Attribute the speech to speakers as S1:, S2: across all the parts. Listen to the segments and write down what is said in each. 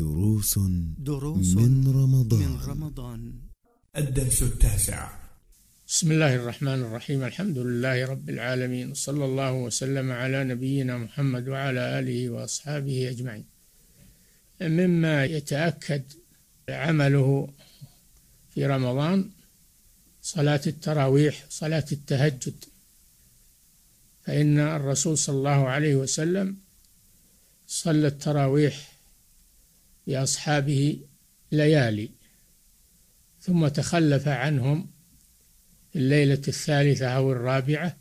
S1: دروس
S2: دروس
S1: من رمضان.
S2: من رمضان.
S3: الدرس التاسع.
S4: بسم الله الرحمن الرحيم. الحمد لله رب العالمين. صلى الله وسلم على نبينا محمد وعلى آله وأصحابه أجمعين. مما يتأكد عمله في رمضان صلاة التراويح صلاة التهجد. فإن الرسول صلى الله عليه وسلم صلى التراويح باصحابه ليالي ثم تخلف عنهم في الليلة الثالثة أو الرابعة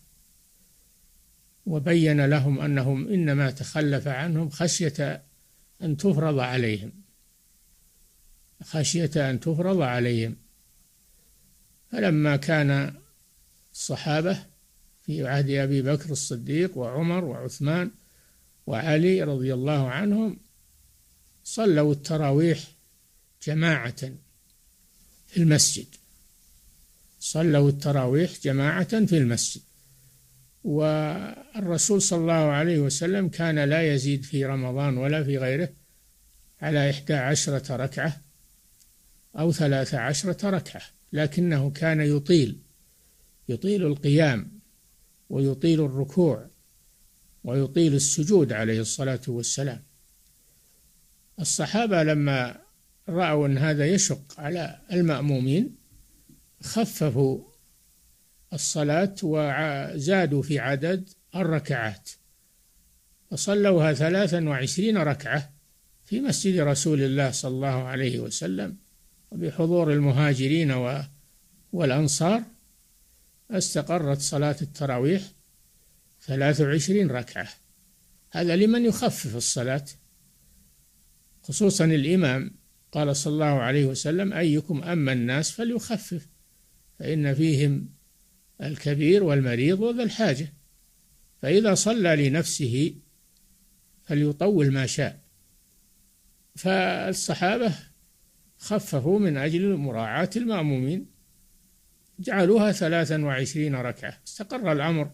S4: وبين لهم أنهم إنما تخلف عنهم خشية أن تفرض عليهم خشية أن تفرض عليهم. فلما كان الصحابة في عهد أبي بكر الصديق وعمر وعثمان وعلي رضي الله عنهم صلوا التراويح جماعة في المسجد. صلوا التراويح جماعة في المسجد. والرسول صلى الله عليه وسلم كان لا يزيد في رمضان ولا في غيره على إحدى عشرة ركعة أو ثلاث عشرة ركعة لكنه كان يطيل يطيل القيام ويطيل الركوع ويطيل السجود عليه الصلاة والسلام. الصحابة لما رأوا أن هذا يشق على المأمومين خففوا الصلاة وزادوا في عدد الركعات. وصلوها ثلاثا وعشرين ركعة في مسجد رسول الله صلى الله عليه وسلم وبحضور المهاجرين والأنصار. استقرت صلاة التراويح ثلاث وعشرين ركعة. هذا لمن يخفف الصلاة؟ خصوصا الإمام قال صلى الله عليه وسلم أيكم أما الناس فليخفف فإن فيهم الكبير والمريض وذا الحاجة. فإذا صلى لنفسه فليطول ما شاء. فالصحابة خففوا من أجل مراعاة المأمومين جعلوها ثلاثا وعشرين ركعة. استقر الأمر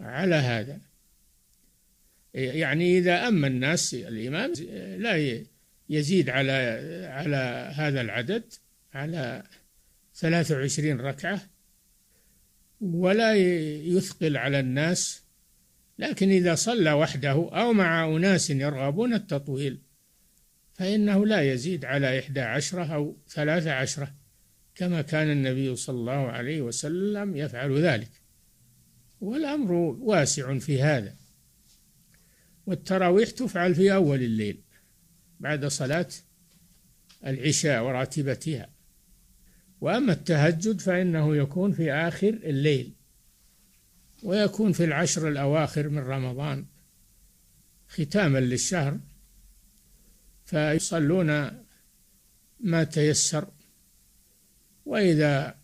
S4: على هذا. يعني إذا أما الناس الإمام لا يزيد على على هذا العدد على ثلاث وعشرين ركعة ولا يثقل على الناس. لكن إذا صلى وحده أو مع أناس يرغبون التطويل فإنه لا يزيد على إحدى عشرة أو ثلاث عشرة كما كان النبي صلى الله عليه وسلم يفعل ذلك. والأمر واسع في هذا. والتراويح تفعل في أول الليل بعد صلاة العشاء وراتبتها. وأما التهجد فإنه يكون في آخر الليل ويكون في العشر الأواخر من رمضان ختاما للشهر فيصلون ما تيسر. وإذا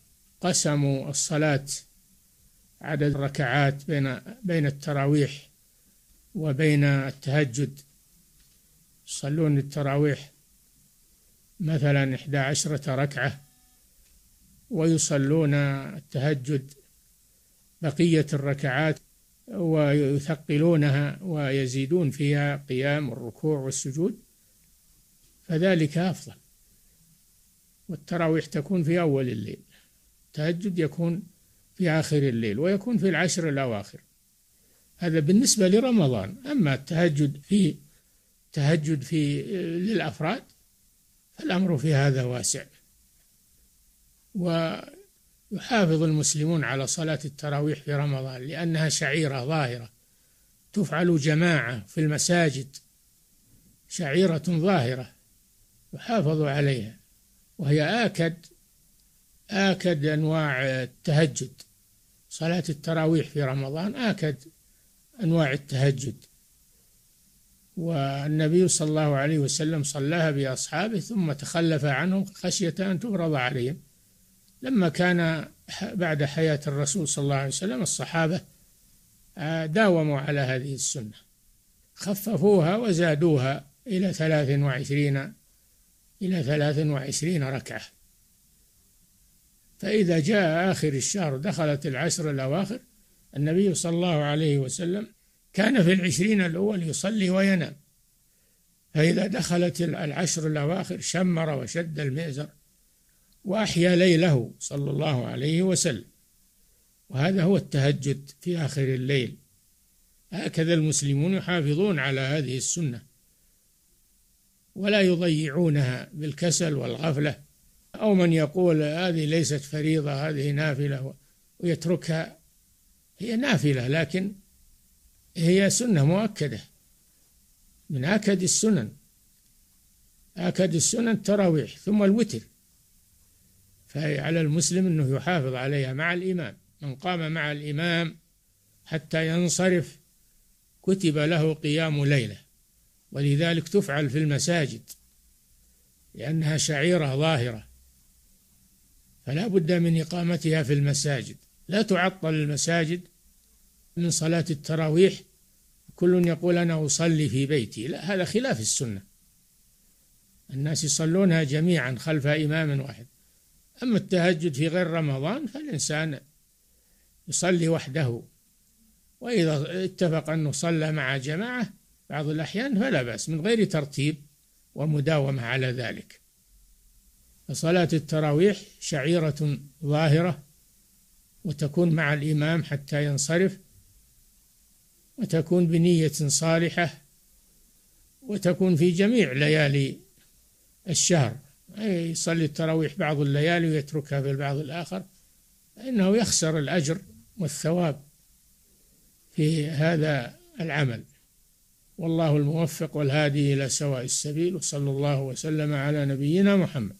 S4: قسموا الصلاة عدد الركعات بين بين التراويح وبين التهجد. يصلون التراويح مثلا إحدى عشرة ركعة ويصلون التهجد بقية الركعات ويثقلونها ويزيدون فيها قيام الركوع والسجود فذلك أفضل. والتراويح تكون في أول الليل التهجد يكون في آخر الليل ويكون في العشر الأواخر. هذا بالنسبة لرمضان. أما التهجد في تهجد في للأفراد فالأمر في هذا واسع. ويحافظ المسلمون على صلاة التراويح في رمضان لأنها شعيرة ظاهرة. تفعل جماعة في المساجد شعيرة ظاهرة. يحافظ عليها. وهي آكد آكد أنواع التهجد. صلاة التراويح في رمضان آكد أنواع التهجد. والنبي صلى الله عليه وسلم صلاها بأصحابه ثم تخلف عنهم خشية أن تفرض عليهم. لما كان بعد حياة الرسول صلى الله عليه وسلم الصحابة آه، داوموا على هذه السنة. خففوها وزادوها إلى ثلاث وعشرين إلى ثلاث وعشرين ركعة. فإذا جاء آخر الشهر دخلت العشر الأواخر النبي صلى الله عليه وسلم كان في العشرين الأول يصلي وينام. فإذا دخلت العشر الأواخر شمر وشد المئزر وأحيا ليله صلى الله عليه وسلم. وهذا هو التهجد في آخر الليل. هكذا المسلمون يحافظون على هذه السنة. ولا يضيعونها بالكسل والغفلة. أو من يقول هذه ليست فريضة هذه نافلة ويتركها هي نافلة لكن هي سنة مؤكدة. من آكد السنن. آكد السنن التراويح ثم الوتر. فعلى المسلم أنه يحافظ عليها مع الإمام. من قام مع الإمام حتى ينصرف كتب له قيام ليلة. ولذلك تفعل في المساجد لأنها شعيرة ظاهرة. فلا بد من إقامتها في المساجد. لا تعطل المساجد من صلاة التراويح. كل يقول أنا أصلي في بيتي. لا هذا خلاف السنة. الناس يصلونها جميعا خلف إمام واحد. أما التهجد في غير رمضان فالإنسان يصلي وحده. وإذا اتفق أنه صلى مع جماعة بعض الأحيان فلا بأس من غير ترتيب ومداومة على ذلك. فصلاة التراويح شعيرة ظاهرة. وتكون مع الإمام حتى ينصرف وتكون بنية صالحة وتكون في جميع ليالي الشهر. يصلي التراويح بعض الليالي ويتركها في البعض الآخر فإنه يخسر الأجر والثواب في هذا العمل. والله الموفق والهادي إلى سواء السبيل وصلى الله وسلم على نبينا محمد.